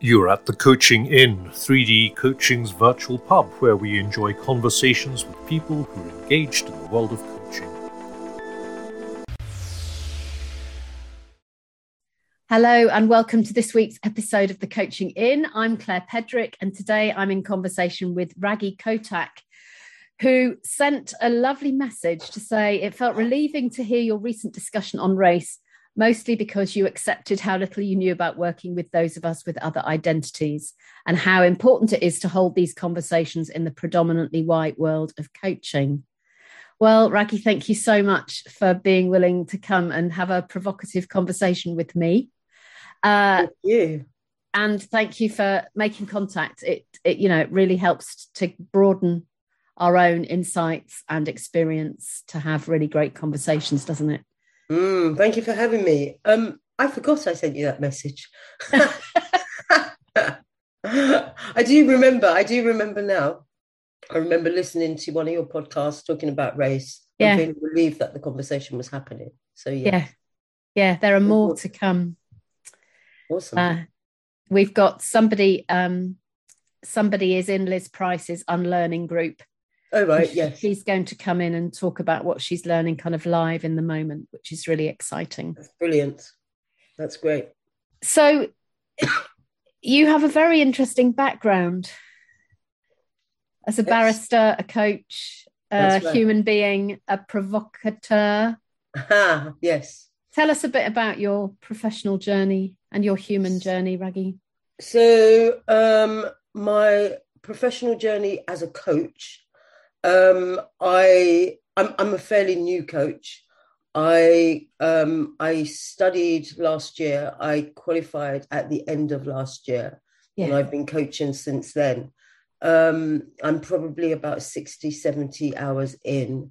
You're at the Coaching Inn, 3D Coaching's virtual pub, where we enjoy conversations with people who are engaged in the world of coaching. Hello, and welcome to this week's episode of the Coaching Inn. I'm Claire Pedrick, and today I'm in conversation with Raggi Kotak, who sent a lovely message to say it felt relieving to hear your recent discussion on race mostly because you accepted how little you knew about working with those of us with other identities and how important it is to hold these conversations in the predominantly white world of coaching. Well, Raggi, thank you so much for being willing to come and have a provocative conversation with me. Uh, thank you. And thank you for making contact. It, it, you know, it really helps to broaden our own insights and experience to have really great conversations, doesn't it? Mm, thank you for having me. Um, I forgot I sent you that message. I do remember. I do remember now. I remember listening to one of your podcasts talking about race. Yeah. I'm feeling relieved that the conversation was happening. So yeah. Yeah. Yeah, there are more to come. Awesome. Uh, we've got somebody um somebody is in Liz Price's unlearning group Oh, right. Yes. She's going to come in and talk about what she's learning kind of live in the moment, which is really exciting. That's brilliant. That's great. So, you have a very interesting background as a yes. barrister, a coach, a right. human being, a provocateur. Ah, yes. Tell us a bit about your professional journey and your human journey, Raggi. So, um, my professional journey as a coach um, I I'm, I'm a fairly new coach. I um, I studied last year. I qualified at the end of last year, yeah. and I've been coaching since then. Um, I'm probably about 60, 70 hours in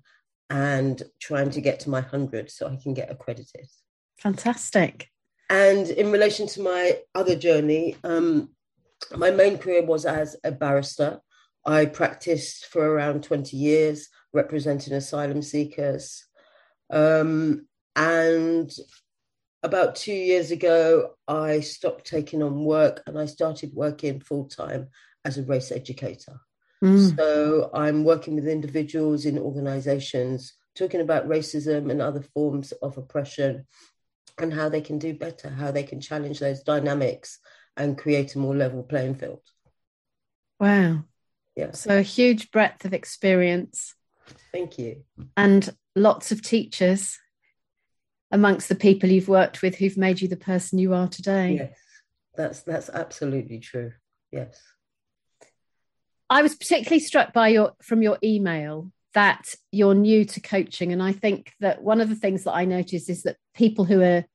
and trying to get to my 100 so I can get accredited. Fantastic. And in relation to my other journey, um, my main career was as a barrister. I practiced for around 20 years, representing asylum seekers. Um, and about two years ago, I stopped taking on work and I started working full time as a race educator. Mm. So I'm working with individuals in organizations talking about racism and other forms of oppression and how they can do better, how they can challenge those dynamics and create a more level playing field. Wow yeah. So a huge breadth of experience. Thank you. And lots of teachers amongst the people you've worked with who've made you the person you are today. Yes. That's that's absolutely true. Yes. I was particularly struck by your from your email that you're new to coaching. And i think that one of the things that i notice is that people who are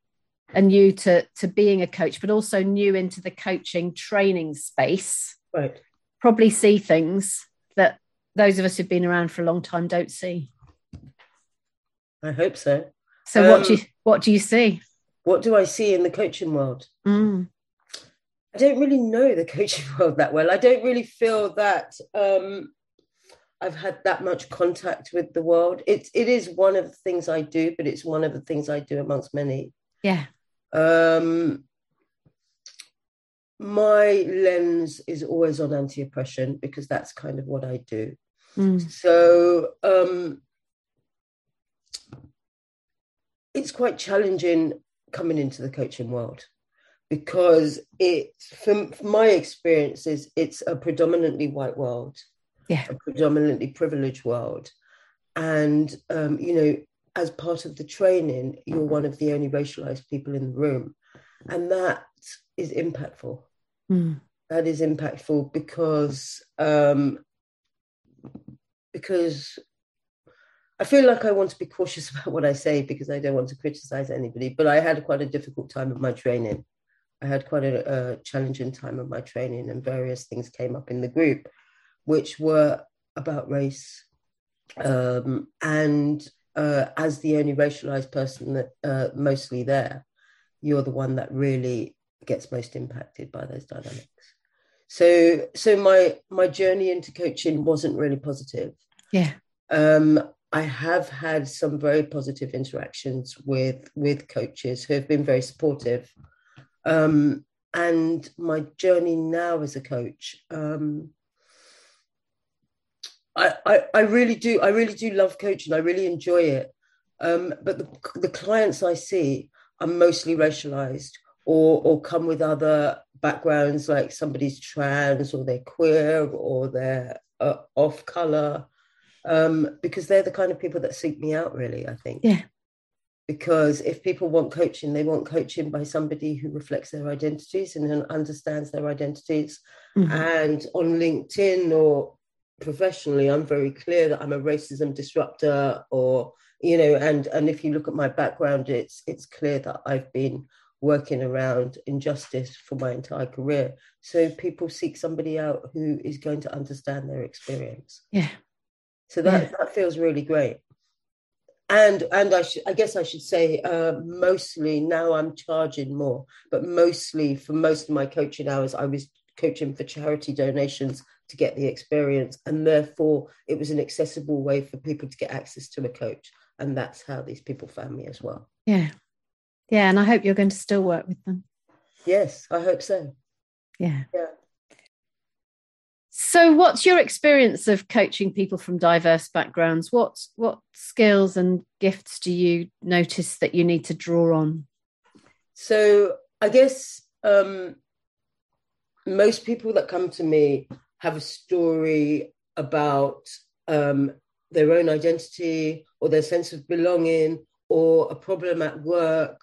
are new to to being a coach but also new into the coaching training space right probably see things that those of us who've been around for a long time don't see. I hope so. So um, what do you what do you see? What do I see in the coaching world? Mm. I don't really know the coaching world that well. I don't really feel that um, I've had that much contact with the world. It it is one of the things I do, but it's one of the things I do amongst many. Yeah. Um, my lens is always on anti-oppression because that's kind of what I do. Mm. So um, it's quite challenging coming into the coaching world because it, from, from my experiences, it's a predominantly white world, yeah, a predominantly privileged world, and um, you know, as part of the training, you're one of the only racialized people in the room, and that is impactful. Mm. That is impactful because um, because I feel like I want to be cautious about what I say because I don't want to criticize anybody. But I had quite a difficult time of my training. I had quite a, a challenging time of my training, and various things came up in the group, which were about race. Um, and uh, as the only racialized person that uh, mostly there, you're the one that really gets most impacted by those dynamics. So so my my journey into coaching wasn't really positive. Yeah. Um, I have had some very positive interactions with with coaches who have been very supportive. Um, and my journey now as a coach. Um, I, I, I really do. I really do love coaching. I really enjoy it. Um, but the, the clients I see are mostly racialized or or come with other backgrounds, like somebody's trans or they're queer or they're uh, off color, um, because they're the kind of people that seek me out. Really, I think. Yeah because if people want coaching, they want coaching by somebody who reflects their identities and understands their identities. Mm-hmm. And on LinkedIn or professionally, I'm very clear that I'm a racism disruptor, or you know, and and if you look at my background, it's it's clear that I've been working around injustice for my entire career. So people seek somebody out who is going to understand their experience. Yeah. So that, yeah. that feels really great and and I should I guess I should say uh, mostly now I'm charging more, but mostly for most of my coaching hours I was coaching for charity donations to get the experience, and therefore it was an accessible way for people to get access to a coach, and that's how these people found me as well. Yeah, yeah, and I hope you're going to still work with them. Yes, I hope so. Yeah. Yeah. So, what's your experience of coaching people from diverse backgrounds? What what skills and gifts do you notice that you need to draw on? So, I guess um, most people that come to me have a story about um, their own identity or their sense of belonging or a problem at work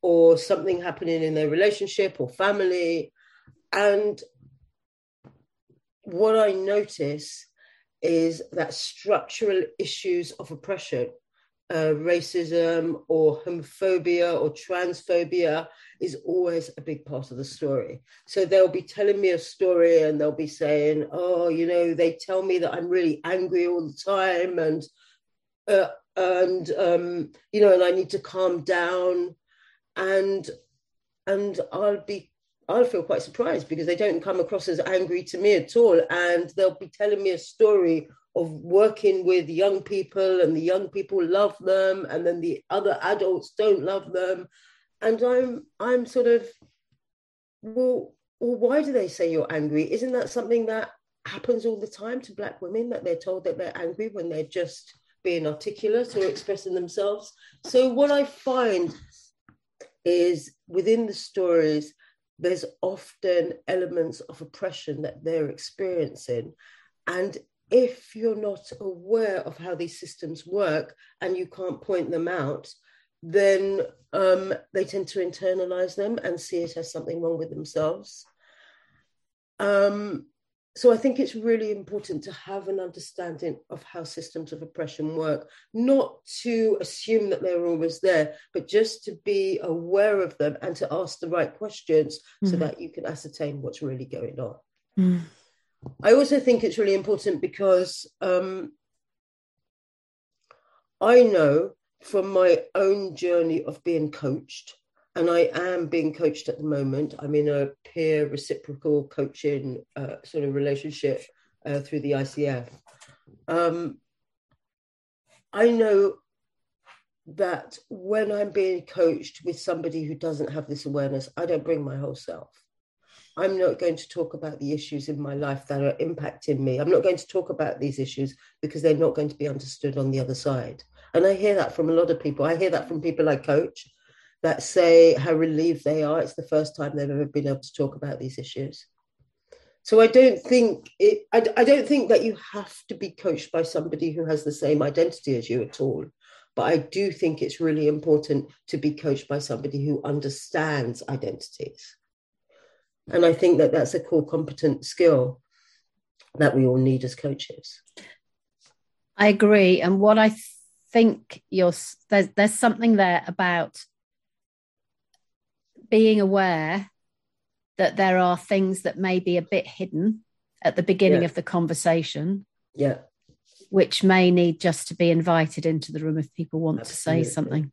or something happening in their relationship or family. And what I notice is that structural issues of oppression, uh, racism or homophobia or transphobia, is always a big part of the story. So they'll be telling me a story and they'll be saying, "Oh, you know, they tell me that I'm really angry all the time, and uh, and um, you know, and I need to calm down." And and I'll be I'll feel quite surprised because they don't come across as angry to me at all. And they'll be telling me a story of working with young people and the young people love them and then the other adults don't love them. And I'm I'm sort of, well, well, why do they say you're angry? Isn't that something that happens all the time to black women that they're told that they're angry when they're just being articulate or expressing themselves? So what I find is within the stories, there's often elements of oppression that they're experiencing. And if you're not aware of how these systems work and you can't point them out, then um, they tend to internalize them and see it as something wrong with themselves. Um, so I think it's really important to have an understanding of how systems of oppression work, not to assume that they're always there, but just to be aware of them and to ask the right questions mm-hmm. so that you can ascertain what's really going on. Mm. I also think it's really important because um, I know from my own journey of being coached and I am being coached at the moment. I'm in a peer reciprocal coaching uh, sort of relationship uh, through the ICF. Um, I know that when I'm being coached with somebody who doesn't have this awareness, I don't bring my whole self. I'm not going to talk about the issues in my life that are impacting me. I'm not going to talk about these issues because they're not going to be understood on the other side. And I hear that from a lot of people. I hear that from people I coach that say how relieved they are. It's the first time they've ever been able to talk about these issues. So I don't think it. I, I don't think that you have to be coached by somebody who has the same identity as you at all. But I do think it's really important to be coached by somebody who understands identities. And I think that that's a core competent skill that we all need as coaches. I agree. And what I think you're there's there's something there about being aware that there are things that may be a bit hidden at the beginning yeah. of the conversation. Yeah. Which may need just to be invited into the room if people want Absolutely. to say something.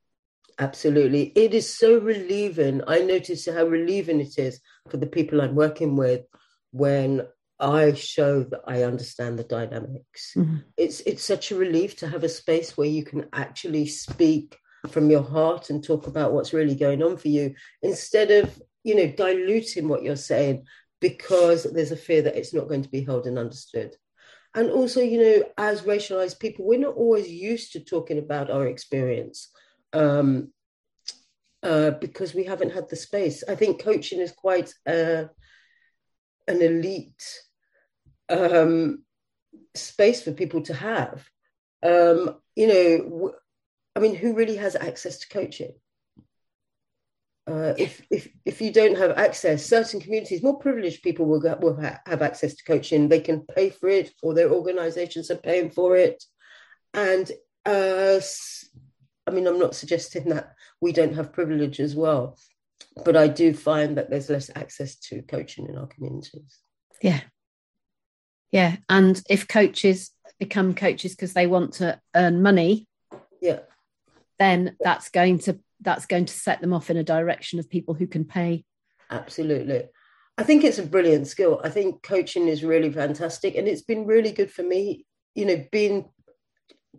Absolutely. It is so relieving. I notice how relieving it is for the people I'm working with when I show that I understand the dynamics. Mm-hmm. It's it's such a relief to have a space where you can actually speak from your heart and talk about what's really going on for you instead of you know, diluting what you're saying because there's a fear that it's not going to be held and understood. And also, you know, as racialized people, we're not always used to talking about our experience um, uh, because we haven't had the space. I think coaching is quite uh, an elite um, space for people to have. Um, you know, I mean, who really has access to coaching? Uh, if, if, if you don't have access, certain communities, more privileged people will, go, will ha- have access to coaching. They can pay for it, or their organizations are paying for it. And uh, I mean, I'm not suggesting that we don't have privilege as well, but I do find that there's less access to coaching in our communities. Yeah. Yeah. And if coaches become coaches because they want to earn money, yeah, then that's going to that's going to set them off in a direction of people who can pay. Absolutely. I think it's a brilliant skill. I think coaching is really fantastic. And it's been really good for me, you know, being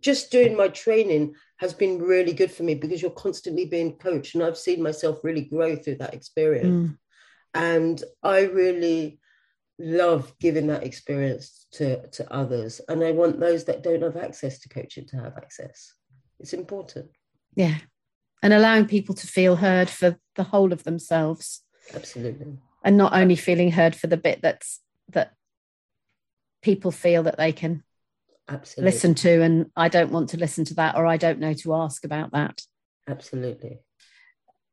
just doing my training has been really good for me because you're constantly being coached. And I've seen myself really grow through that experience. Mm. And I really love giving that experience to, to others. And I want those that don't have access to coaching to have access. It's important. Yeah. And allowing people to feel heard for the whole of themselves. Absolutely. And not only feeling heard for the bit that's that people feel that they can absolutely. listen to. And i don't want to listen to that or i don't know to ask about that. Absolutely.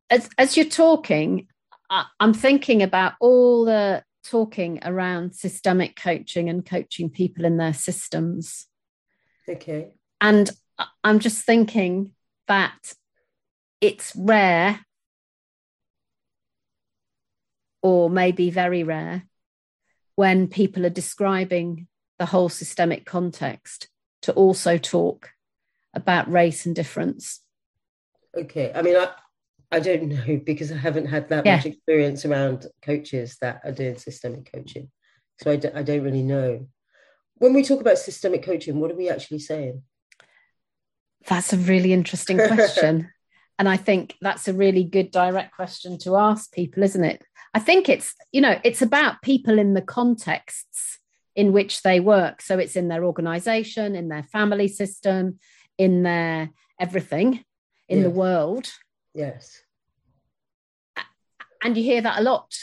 As as you're talking i'm thinking about all the talking around systemic coaching and coaching people in their systems. Okay. And i'm just thinking that it's rare or maybe very rare when people are describing the whole systemic context to also talk about race and difference. Okay. I mean, I, I don't know because I haven't had that yeah. much experience around coaches that are doing systemic coaching. So I d- I don't really know. When we talk about systemic coaching, what are we actually saying? That's a really interesting question. And I think that's a really good direct question to ask people, isn't it? I think it's, you know, it's about people in the contexts in which they work. So it's in their organization, in their family system, in their everything in yes. the world. Yes. And you hear that a lot.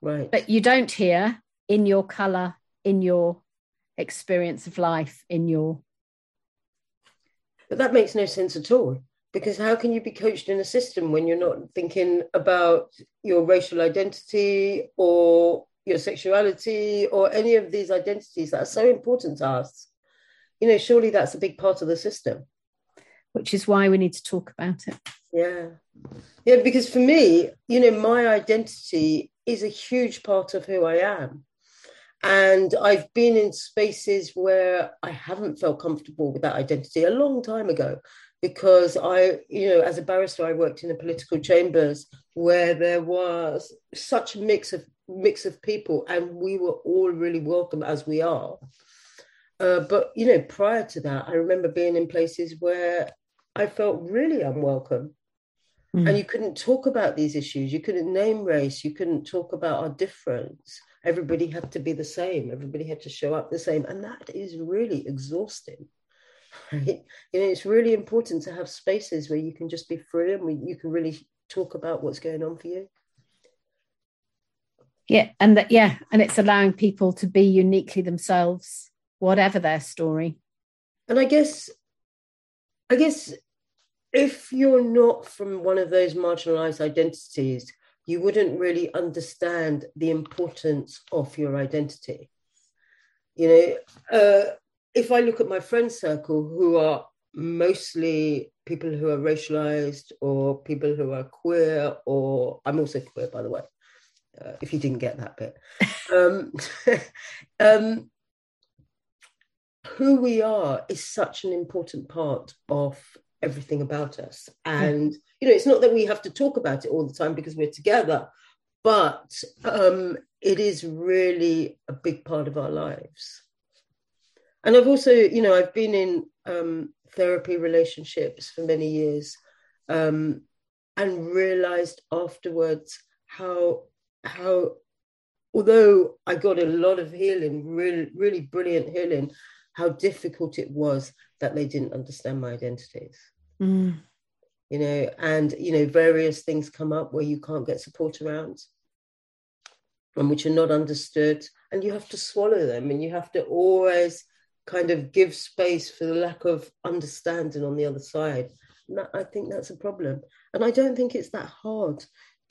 Right. But you don't hear in your color, in your experience of life, in your. But that makes no sense at all because how can you be coached in a system when you're not thinking about your racial identity or your sexuality or any of these identities that are so important to us? You know surely that's a big part of the system. Which is why we need to talk about it. Yeah. Yeah because for me you know my identity is a huge part of who i am and I've been in spaces where I haven't felt comfortable with that identity a long time ago because I, you know, as a barrister, I worked in the political chambers where there was such a mix of mix of people, and we were all really welcome as we are. Uh, but you know, prior to that, I remember being in places where I felt really unwelcome. Mm. And you couldn't talk about these issues. You couldn't name race. You couldn't talk about our difference. Everybody had to be the same. Everybody had to show up the same. And that is really exhausting. Right? You know, it's really important to have spaces where you can just be free and you can really talk about what's going on for you. Yeah, and that yeah, and it's allowing people to be uniquely themselves, whatever their story. And I guess, I guess, if you're not from one of those marginalized identities, you wouldn't really understand the importance of your identity. You know, uh, if I look at my friend circle, who are mostly people who are racialized or people who are queer, or I'm also queer, by the way, uh, if you didn't get that bit. um, um, who we are is such an important part of everything about us. And, you know, it's not that we have to talk about it all the time because we're together, but um, it is really a big part of our lives and I've also, you know, I've been in um, therapy relationships for many years um, and realized afterwards how how although I got a lot of healing, really, really brilliant healing, how difficult it was that they didn't understand my identities. Mm. You know, and you know, various things come up where you can't get support around and which are not understood. And you have to swallow them and you have to always kind of give space for the lack of understanding on the other side. That, I think that's a problem. And I don't think it's that hard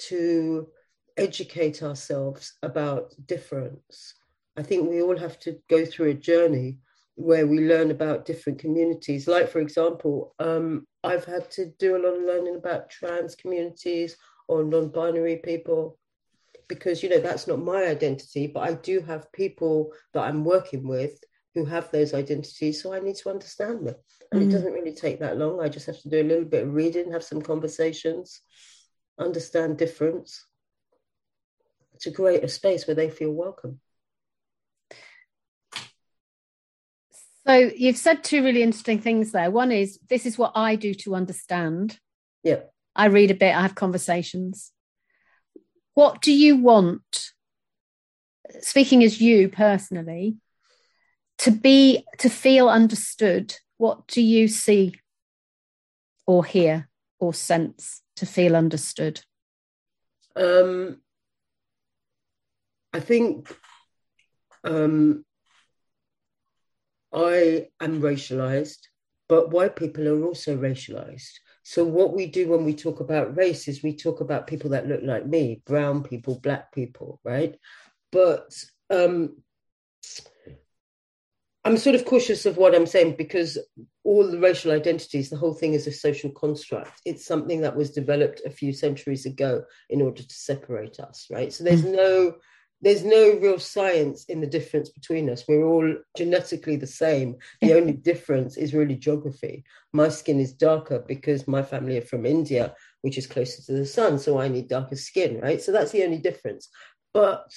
to educate ourselves about difference. I think we all have to go through a journey where we learn about different communities. Like, for example, um, I've had to do a lot of learning about trans communities or non binary people because, you know, that's not my identity, but I do have people that I'm working with who have those identities. So I need to understand them. And mm. it doesn't really take that long. I just have to do a little bit of reading, have some conversations, understand difference to create a space where they feel welcome. So you've said two really interesting things there. One is this is what I do to understand. Yeah. I read a bit, I have conversations. What do you want, speaking as you personally, to be to feel understood? What do you see or hear or sense to feel understood? Um I think um, I am racialized, but white people are also racialized. So, what we do when we talk about race is we talk about people that look like me, brown people, black people, right? But um, I'm sort of cautious of what I'm saying because all the racial identities, the whole thing is a social construct. It's something that was developed a few centuries ago in order to separate us, right? So, there's mm. no there's no real science in the difference between us. We're all genetically the same. The only difference is really geography. My skin is darker because my family are from India, which is closer to the sun, so I need darker skin, right? So that's the only difference. But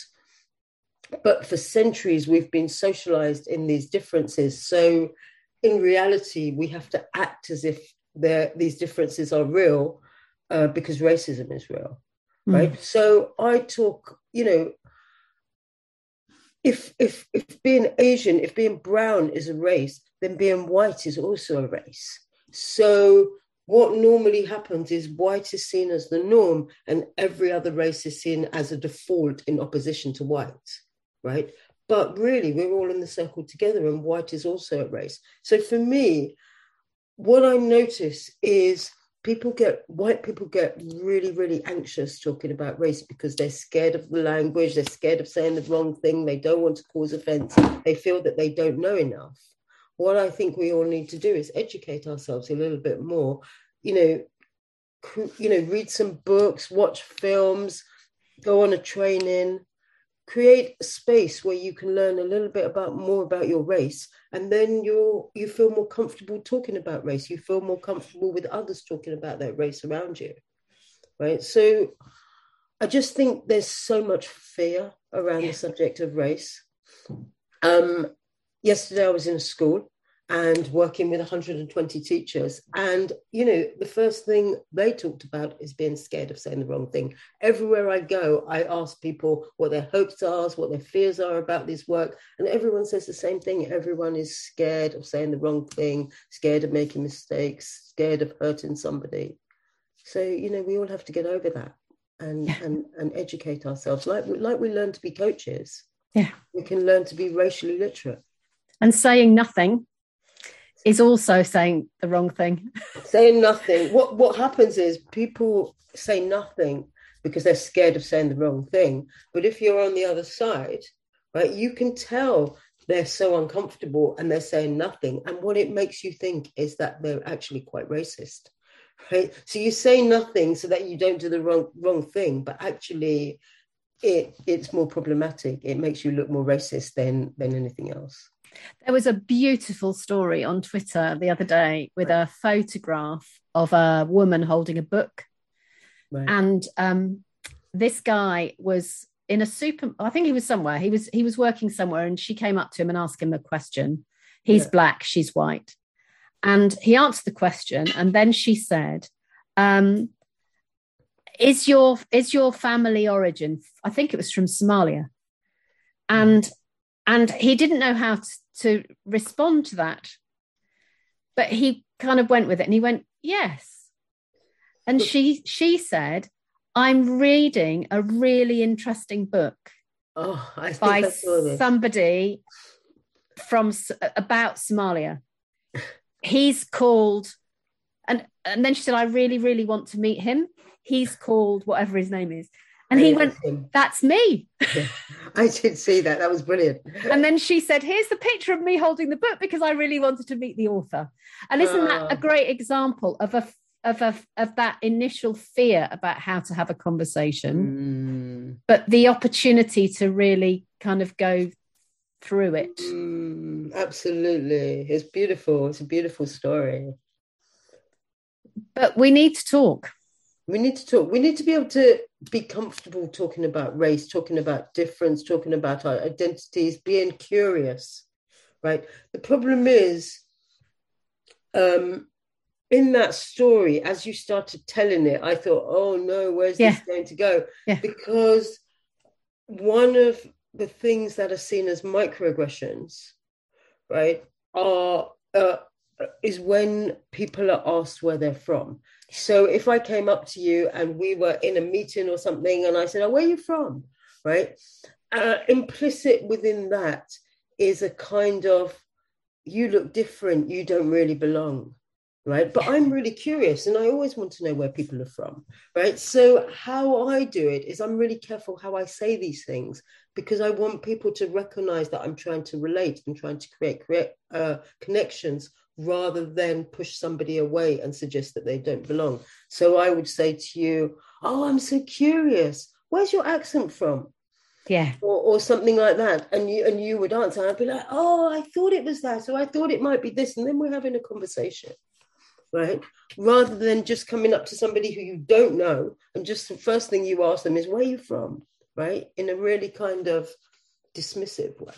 but for centuries we've been socialized in these differences. So in reality, we have to act as if these differences are real uh, because racism is real, right? Mm. So I talk, you know, if if if being Asian, if being brown is a race, then being white is also a race. So what normally happens is white is seen as the norm, and every other race is seen as a default in opposition to white, right? But really, we're all in the circle together, and white is also a race. So for me, what I notice is people get white people get really really anxious talking about race because they're scared of the language they're scared of saying the wrong thing they don't want to cause offense they feel that they don't know enough. What i think we all need to do is educate ourselves a little bit more you know you know read some books watch films go on a training create a space where you can learn a little bit about more about your race and then you're you feel more comfortable talking about race. You feel more comfortable with others talking about their race around you right? So i just think there's so much fear around yeah. the subject of race. Um yesterday i was in a school and working with 120 teachers. And, you know, the first thing they talked about is being scared of saying the wrong thing. Everywhere I go, I ask people what their hopes are, what their fears are about this work. And everyone says the same thing. Everyone is scared of saying the wrong thing, scared of making mistakes, scared of hurting somebody. So, you know, we all have to get over that and, yeah. and, and educate ourselves. Like, like we learn to be coaches. Yeah. We can learn to be racially literate. And saying nothing is also saying the wrong thing. saying nothing. What what happens is people say nothing because they're scared of saying the wrong thing. But if you're on the other side, right, you can tell they're so uncomfortable and they're saying nothing. And what it makes you think is that they're actually quite racist. Right. So you say nothing so that you don't do the wrong wrong thing, but actually it it's more problematic. It makes you look more racist than than anything else. There was a beautiful story on Twitter the other day with a photograph of a woman holding a book. Right. And um, this guy was in a super I think he was somewhere. He was he was working somewhere and she came up to him and asked him a question. He's yeah. black, she's white. And he answered the question and then she said, um, is your is your family origin i think it was from somalia and and he didn't know how to, to respond to that but he kind of went with it and he went yes and she she said i'm reading a really interesting book Oh, I think by somebody from about Somalia. He's called, and and then she said, "I really, really want to meet him." He's called whatever his name is, and he went, that's him. "That's me." I did see that. That was brilliant. And then she said, "Here's the picture of me holding the book because I really wanted to meet the author." And isn't that a Ah. great example of a of a of that initial fear about how to have a conversation, Mm, but the opportunity to really kind of go through it? mm, absolutely. It's beautiful. It's a beautiful story. But we need to talk. We need to talk. We need to be able to be comfortable talking about race, talking about difference, talking about our identities, being curious, right? The problem is, um, in that story, as you started telling it, I thought, oh no, where's Yeah. this going to go? Yeah. Because one of the things that are seen as microaggressions, right, are uh, is when people are asked where they're from. So if I came up to you and we were in a meeting or something, and I said, "Oh, where are you from?" Right, uh, implicit within that is a kind of, "You look different. You don't really belong." Right, but I'm really curious, and I always want to know where people are from. Right, so how I do it is I'm really careful how I say these things because I want people to recognize that I'm trying to relate and trying to create, create uh, connections rather than push somebody away and suggest that they don't belong. So I would say to you, Oh, I'm so curious. Where's your accent from? Yeah. Or, or something like that. And you and you would answer, I'd be like, Oh, I thought it was that. So I thought it might be this. And then we're having a conversation. Right. Rather than just coming up to somebody who you don't know and just the first thing you ask them is, Where are you from? Right. In a really kind of dismissive way.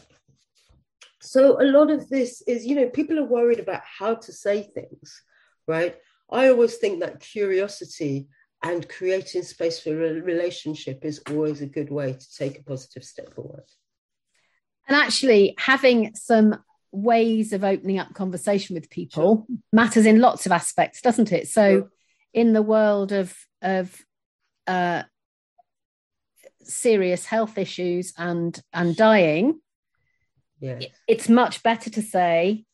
So a lot of this is, you know, people are worried about how to say things, right? I always think that curiosity and creating space for a relationship is always a good way to take a positive step forward. And actually, having some ways of opening up conversation with people matters in lots of aspects, doesn't it? So, Sure. in the world of of uh, serious health issues and and dying, Yeah. it's much better to say,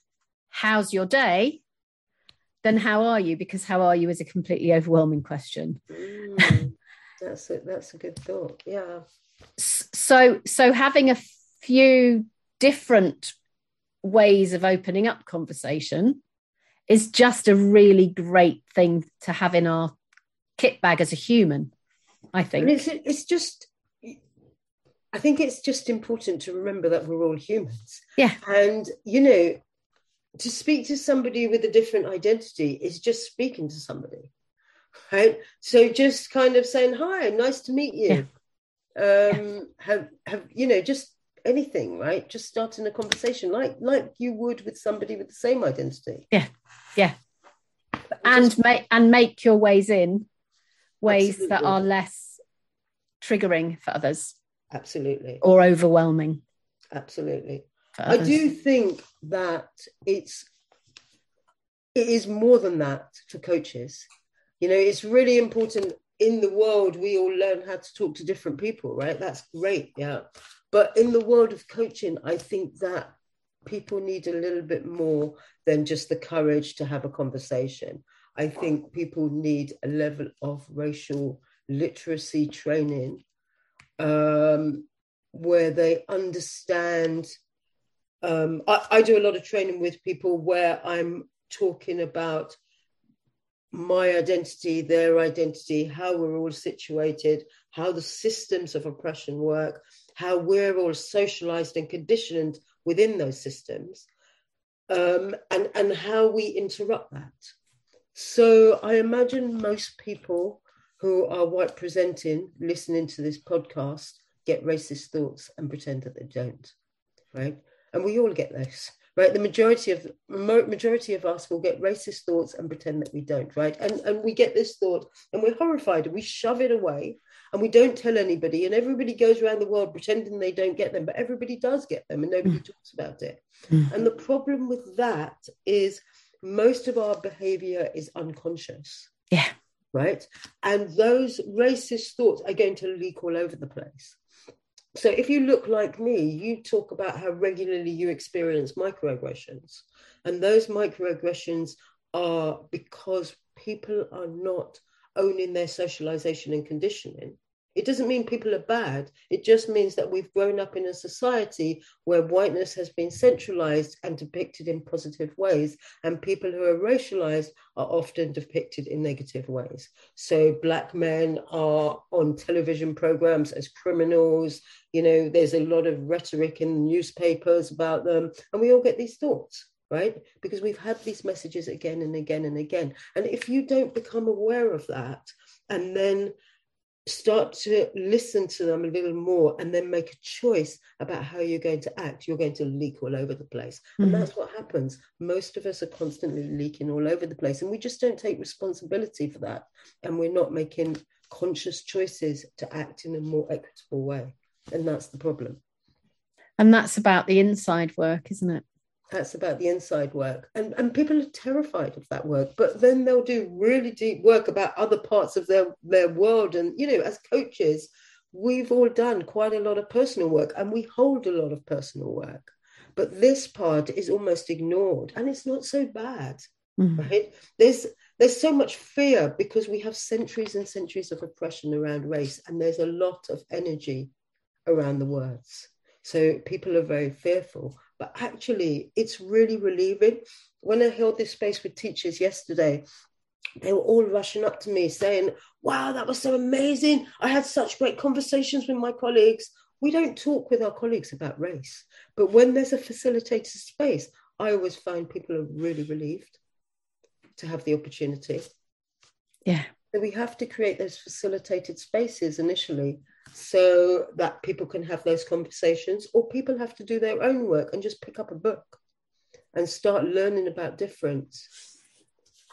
"How's your day?" than "How are you?" Because "How are you?" is a completely overwhelming question. Mm, that's a that's a good thought. Yeah. So so having a few different ways of opening up conversation is just a really great thing to have in our kit bag as a human i And think it's it's just I think it's just important to remember that we're all humans. Yeah. And you know, to speak to somebody with a different identity is just speaking to somebody. Right. So just kind of saying, Hi, nice to meet you. Um have have you know, just anything, right? Just starting a conversation like like you would with somebody with the same identity. Yeah. Yeah. And make and make your ways in ways that are less triggering for others Absolutely. or overwhelming Absolutely. I do think that it's it is more than that for coaches. You know, it's really important in the world we all learn how to talk to different people, right? That's great, yeah. But in the world of coaching, I think that people need a little bit more than just the courage to have a conversation. I think people need a level of racial literacy training um, where they understand um, I, I do a lot of training with people where I'm talking about my identity, their identity, how we're all situated, how the systems of oppression work, how we're all socialized and conditioned within those systems, um, and, and how we interrupt that. So I imagine most people who are white presenting, listening to this podcast, get racist thoughts and pretend that they don't, right? And we all get this, right? The majority of majority of us will get racist thoughts and pretend that we don't, right? And and we get this thought and we're horrified and we shove it away and we don't tell anybody and everybody goes around the world pretending they don't get them, but everybody does get them and nobody mm. talks about it. Mm. And the problem with that is most of our behavior is unconscious. Yeah. Right. And those racist thoughts are going to leak all over the place. So if you look like me, you talk about how regularly you experience microaggressions. And those microaggressions are because people are not owning their socialization and conditioning. It doesn't mean people are bad. It just means that we've grown up in a society where whiteness has been centralized and depicted in positive ways, and people who are racialized are often depicted in negative ways. So, black men are on television programs as criminals. You know, there's a lot of rhetoric in the newspapers about them, and we all get these thoughts right? Because we've had these messages again and again and again. And if you don't become aware of that and then start to listen to them a little more and then make a choice about how you're going to act. You're going to leak all over the place. And mm-hmm. that's what happens. Most of us are constantly leaking all over the place and we just don't take responsibility for that. And we're not making conscious choices to act in a more equitable way. And that's the problem. And that's about the inside work isn't it that's about the inside work. And and people are terrified of that work but then they'll do really deep work about other parts of their their world. And you know as coaches we've all done quite a lot of personal work and we hold a lot of personal work but this part is almost ignored and it's not so bad mm. right? There's there's so much fear because we have centuries and centuries of oppression around race and there's a lot of energy around the words. So people are very fearful but actually it's really relieving. When I held this space with teachers yesterday, they were all rushing up to me saying, Wow, that was so amazing. I had such great conversations with my colleagues. We don't talk with our colleagues about race, but when there's a facilitated space, I always find people are really relieved to have the opportunity. Yeah. So we have to create those facilitated spaces initially so that people can have those conversations, or people have to do their own work and just pick up a book and start learning about difference.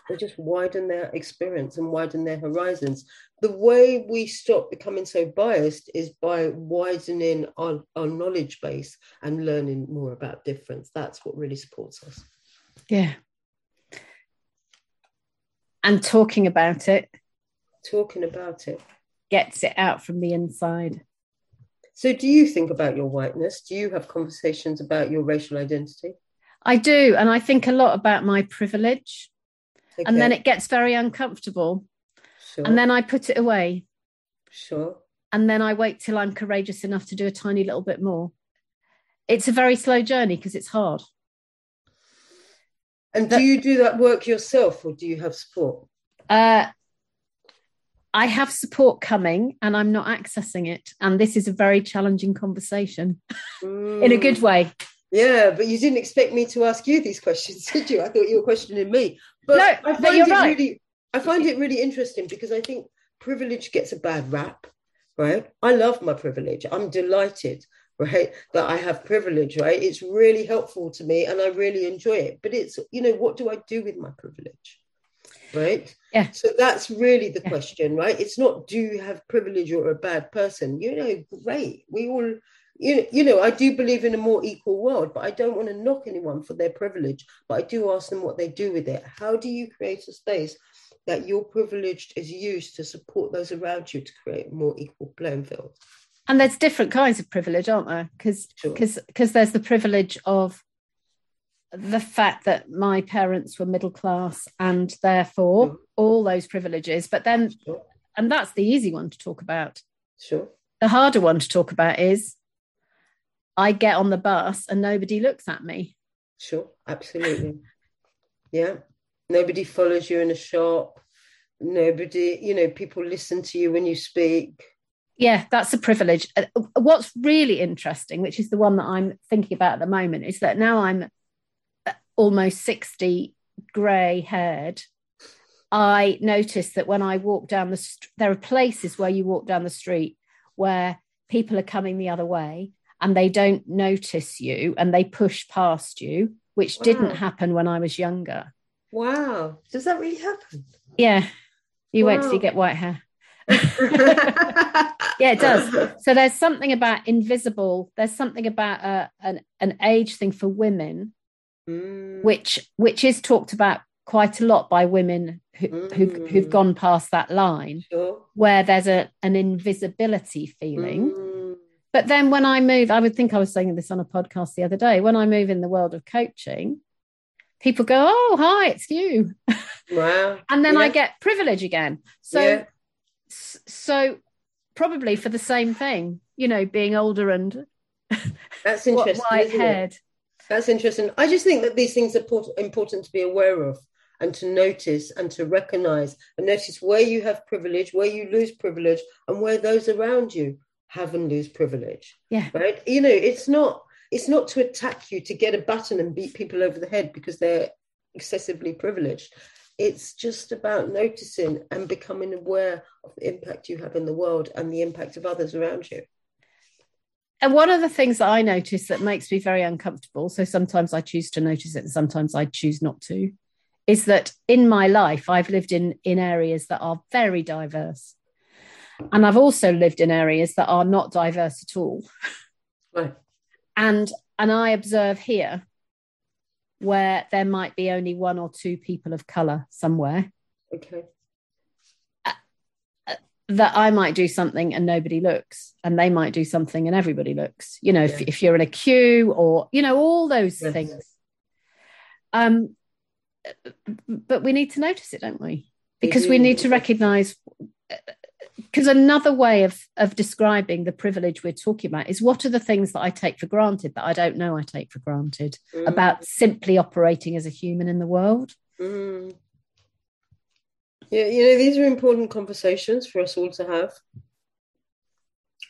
They just widen their experience and widen their horizons. The way we stop becoming so biased is by widening our, our knowledge base and learning more about difference. That's what really supports us. Yeah. And talking about it. Talking about it gets it out from the inside. So, do you think about your whiteness? Do you have conversations about your racial identity? I do. And I think a lot about my privilege. Okay. And then it gets very uncomfortable. Sure. And then I put it away. Sure. And then I wait till I'm courageous enough to do a tiny little bit more. It's a very slow journey because it's hard. And do you do that work yourself or do you have support? Uh, I have support coming and I'm not accessing it. And this is a very challenging conversation mm. in a good way. Yeah, but you didn't expect me to ask you these questions, did you? I thought you were questioning me. But no, I find but you're it right. really I find it really interesting because I think privilege gets a bad rap, right? I love my privilege. I'm delighted, right, that I have privilege, right? It's really helpful to me and I really enjoy it. But it's, you know, what do I do with my privilege? Right? Yeah. So that's really the yeah. question, right? It's not do you have privilege or a bad person? You know, great. We all, you know, you know, I do believe in a more equal world, but I don't want to knock anyone for their privilege. But I do ask them what they do with it. How do you create a space that your privilege is used to support those around you to create more equal playing field? And there's different kinds of privilege, aren't there? Because because sure. because there's the privilege of the fact that my parents were middle class and therefore all those privileges but then sure. and that's the easy one to talk about. Sure. The harder one to talk about is i get on the bus and nobody looks at me. Sure. Absolutely. Yeah. Nobody follows you in a shop. Nobody you know people listen to you when you speak. Yeah that's a privilege. Uh, what's really interesting which is the one that i'm thinking about at the moment is that now i'm almost 60, grey haired, I noticed that when I walk down the street, there are places where you walk down the street where people are coming the other way and they don't notice you and they push past you which Wow. didn't happen when I was younger. Wow. Does that really happen? Yeah. You wait till you get white hair. Yeah, it does. So there's something about invisible, there's something about a, an, an age thing for women, Mm, which which is talked about quite a lot by women who, who've, who've Mm. gone past that line, sure. where there's a an invisibility feeling. Mm, But then when I move, I would think I was saying this on a podcast the other day. When I move in the world of coaching, people go, "Oh, hi, it's you," wow. and then I get privilege again. So, Yeah. so probably for the same thing, you know, being older and That's interesting. isn't haired. That's interesting. I just think that these things are port- important to be aware of and to notice and to recognize and notice where you have privilege, where you lose privilege, and where those around you have and lose privilege. Yeah. Right. You know, it's not it's not to attack you to get a button and beat people over the head because they're excessively privileged. It's just about noticing and becoming aware of the impact you have in the world and the impact of others around you. And one of the things that I notice that makes me very uncomfortable, so sometimes I choose to notice it and sometimes I choose not to, is that in my life I've lived in in areas that are very diverse. And I've also lived in areas that are not diverse at all. Right. And and I observe here where there might be only one or two people of color somewhere Okay. That I might do something and nobody looks, and they might do something and everybody looks. You know, if, Yeah. if you're in a queue or you know all those Yes. things. Um, but we need to notice it, don't we? Because we do. need to recognise. Because another way of of describing the privilege we're talking about is what are the things that I take for granted that I don't know I take for granted Mm. about simply operating as a human in the world. Mm. Yeah, you know, these are important conversations for us all to have.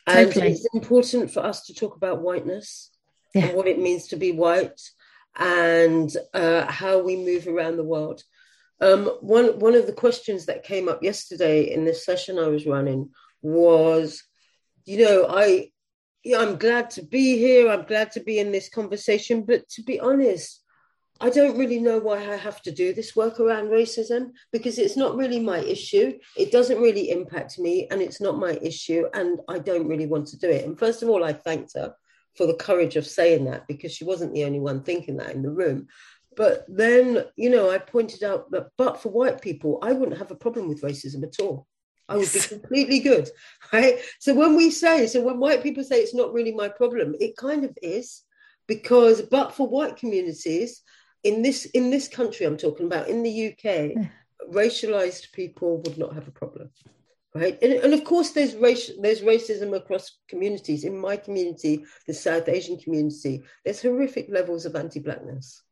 And Totally. it's important for us to talk about whiteness Yeah. and what it means to be white and uh, how we move around the world. Um, one, one of the questions that came up yesterday in this session I was running was, you know, I, yeah, I'm glad to be here. I'm glad to be in this conversation. But to be honest, I don't really know why I have to do this work around racism because it's not really my issue. It doesn't really impact me and it's not my issue. And I don't really want to do it. And first of all, I thanked her for the courage of saying that because she wasn't the only one thinking that in the room. But then, you know, I pointed out that, but for white people, I wouldn't have a problem with racism at all. I would be completely good, right? So when we say, so when white people say it's not really my problem, it kind of is, because but for white communities in this in this country, I'm talking about in the UK, Yeah. racialized people would not have a problem, right? And, and of course, there's race there's racism across communities. In my community, the South Asian community, there's horrific levels of anti-blackness.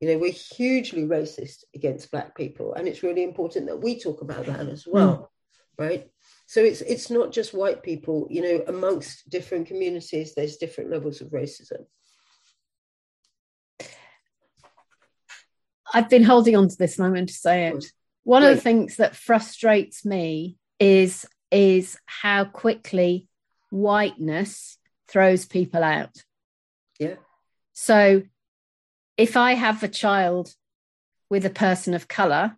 You know, we're hugely racist against black people, and it's really important that we talk about that as mm. well, right? So it's it's not just white people. You know, amongst different communities, there's different levels of racism. I've been holding on to this and I'm going to say it. One of the things that frustrates me is is how quickly whiteness throws people out. Yeah. So if I have a child with a person of color,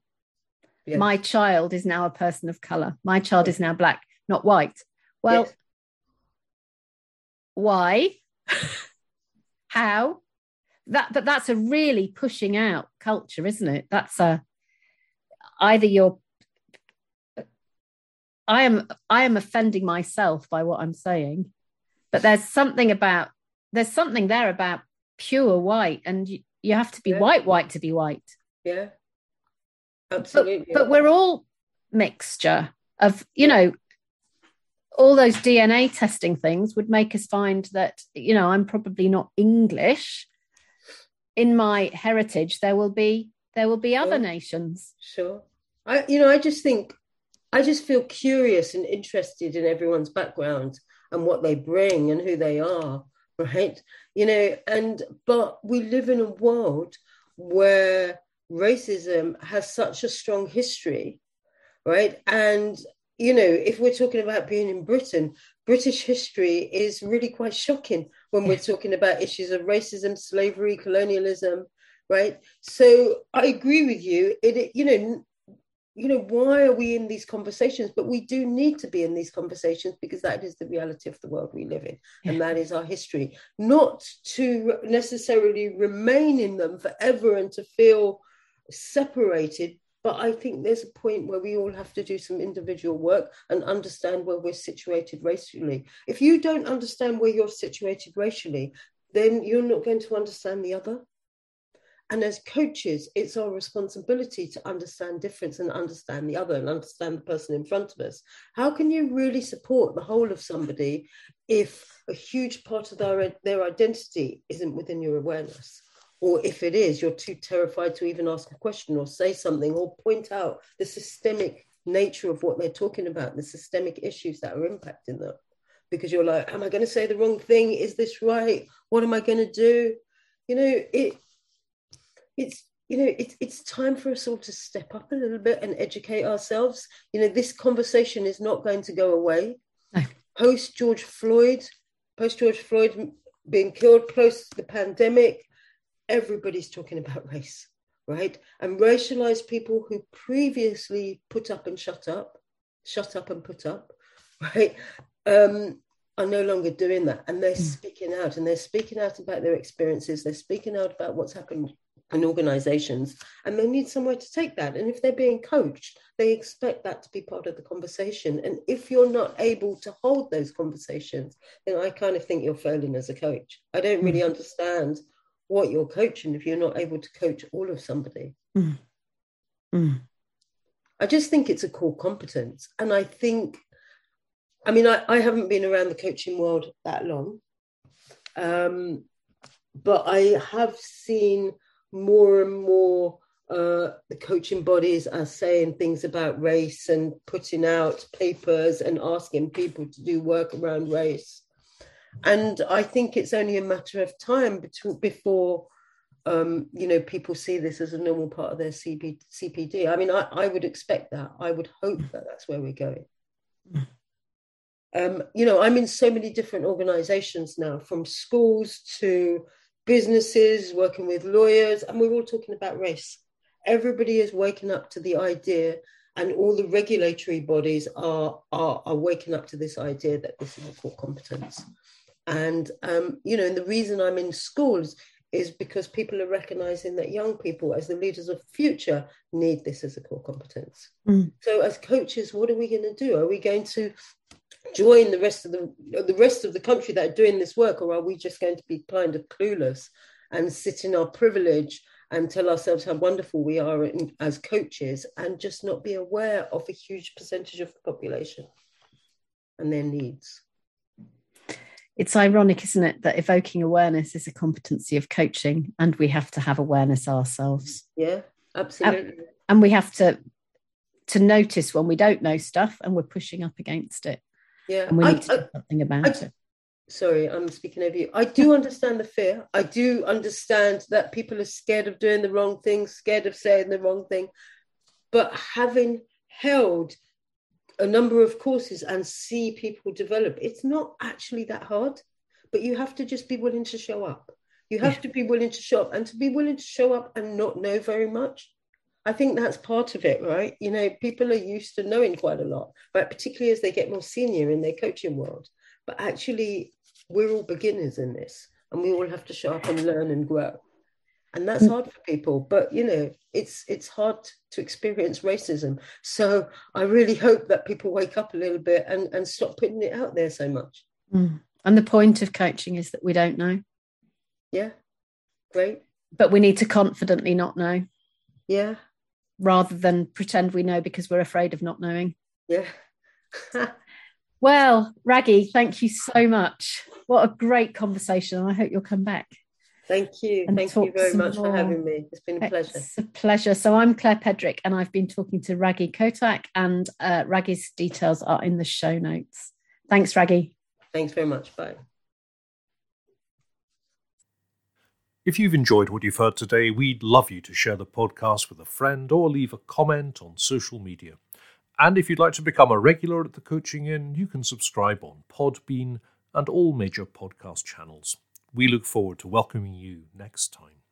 Yeah. my child is now a person of color. My child is now black, not white. Well, Yes. why? How? That but that's a really pushing out culture, isn't it? That's a either you're I am I am offending myself by what I'm saying, but there's something about there's something there about pure white, and you, you have to be Yeah. white white to be white. Yeah. Absolutely. But we're all mixture of you know all those DNA testing things would make us find that you know I'm probably not English. In my heritage, there will be there will be other Sure. nations. Sure. I, you know, I just think, I just feel curious and interested in everyone's background and what they bring and who they are, right? You know, and, but we live in a world where racism has such a strong history, right? And, you know, if we're talking about being in Britain, British history is really quite shocking when we're talking about issues of racism, slavery, colonialism, right? So I agree with you. It, you know, you know, why are we in these conversations? But we do need to be in these conversations because that is the reality of the world we live in, yeah. and that is our history. Not to necessarily remain in them forever and to feel separated, but I think there's a point where we all have to do some individual work and understand where we're situated racially. If you don't understand where you're situated racially, then you're not going to understand the other. And as coaches, it's our responsibility to understand difference and understand the other and understand the person in front of us. How can you really support the whole of somebody if a huge part of their, their identity isn't within your awareness? Or if it is, you're too terrified to even ask a question or say something or point out the systemic nature of what they're talking about, the systemic issues that are impacting them. Because you're like, am I going to say the wrong thing? Is this right? What am I going to do? You know, it it's you know it's it's time for us all to step up a little bit and educate ourselves. You know, this conversation is not going to go away. No. Post George Floyd, post George Floyd being killed, post the pandemic, everybody's talking about race, right? And racialized people who previously put up and shut up, shut up and put up, right, um, are no longer doing that. And they're mm. speaking out and they're speaking out about their experiences. They're speaking out about what's happened in organizations and they need somewhere to take that and if they're being coached they expect that to be part of the conversation and if you're not able to hold those conversations then i kind of think you're failing as a coach i don't really mm. understand what you're coaching if you're not able to coach all of somebody. Mm. Mm. I just think it's a core competence. And I think, I mean, I, I haven't been around the coaching world that long, um, but I have seen more and more uh, the coaching bodies are saying things about race and putting out papers and asking people to do work around race. And I think it's only a matter of time between, before um, you know people see this as a normal part of their CP, CPD. I mean, I, I would expect that. I would hope that that's where we're going. Um, you know, I'm in so many different organizations now, from schools to businesses, working with lawyers, and we're all talking about race. Everybody is waking up to the idea, and all the regulatory bodies are, are, are waking up to this idea that this is a core competence. And, um, you know, and the reason I'm in schools is because people are recognizing that young people, as the leaders of the future, need this as a core competence. Mm. So, as coaches, what are we going to do? Are we going to join the rest of the the rest of the country that are doing this work, or are we just going to be kind of clueless and sit in our privilege and tell ourselves how wonderful we are in, as coaches, and just not be aware of a huge percentage of the population and their needs? It's ironic, isn't it, that evoking awareness is a competency of coaching and we have to have awareness ourselves. Yeah, absolutely. And, and we have to to notice when we don't know stuff and we're pushing up against it. Yeah. And we need I, to do something about I, it. Sorry, I'm speaking over you. I do understand the fear. I do understand that people are scared of doing the wrong thing, scared of saying the wrong thing. But having held a number of courses and see people develop. It's not actually that hard, but you have to just be willing to show up. You have yeah. to be willing to show up and to be willing to show up and not know very much. I think that's part of it, right? You know, people are used to knowing quite a lot, right? Particularly as they get more senior in their coaching world. But actually, we're all beginners in this and we all have to show up and learn and grow and that's mm. hard for people but you know it's it's hard to experience racism. So i really hope that people wake up a little bit and and stop putting it out there so much. Mm. and the point of coaching is that we don't know. Yeah. Great. But we need to confidently not know. Yeah. Rather than pretend we know because we're afraid of not knowing. Yeah. Well Raggi thank you so much. What a great conversation. I hope you'll come back Thank you. Thank you very much more. for having me. It's been a pleasure. It's a pleasure. So I'm Claire Pedrick and I've been talking to Raggi Kotak and uh, Raggi's details are in the show notes. Thanks, Raggi. Thanks very much. Bye. If you've enjoyed what you've heard today, we'd love you to share the podcast with a friend or leave a comment on social media. And if you'd like to become a regular at the Coaching Inn, you can subscribe on Podbean and all major podcast channels. We look forward to welcoming you next time.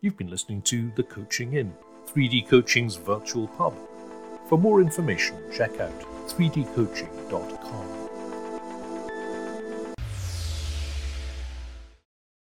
You've been listening to The Coaching Inn, 3D Coaching's virtual pub. For more information, check out 3dcoaching.com.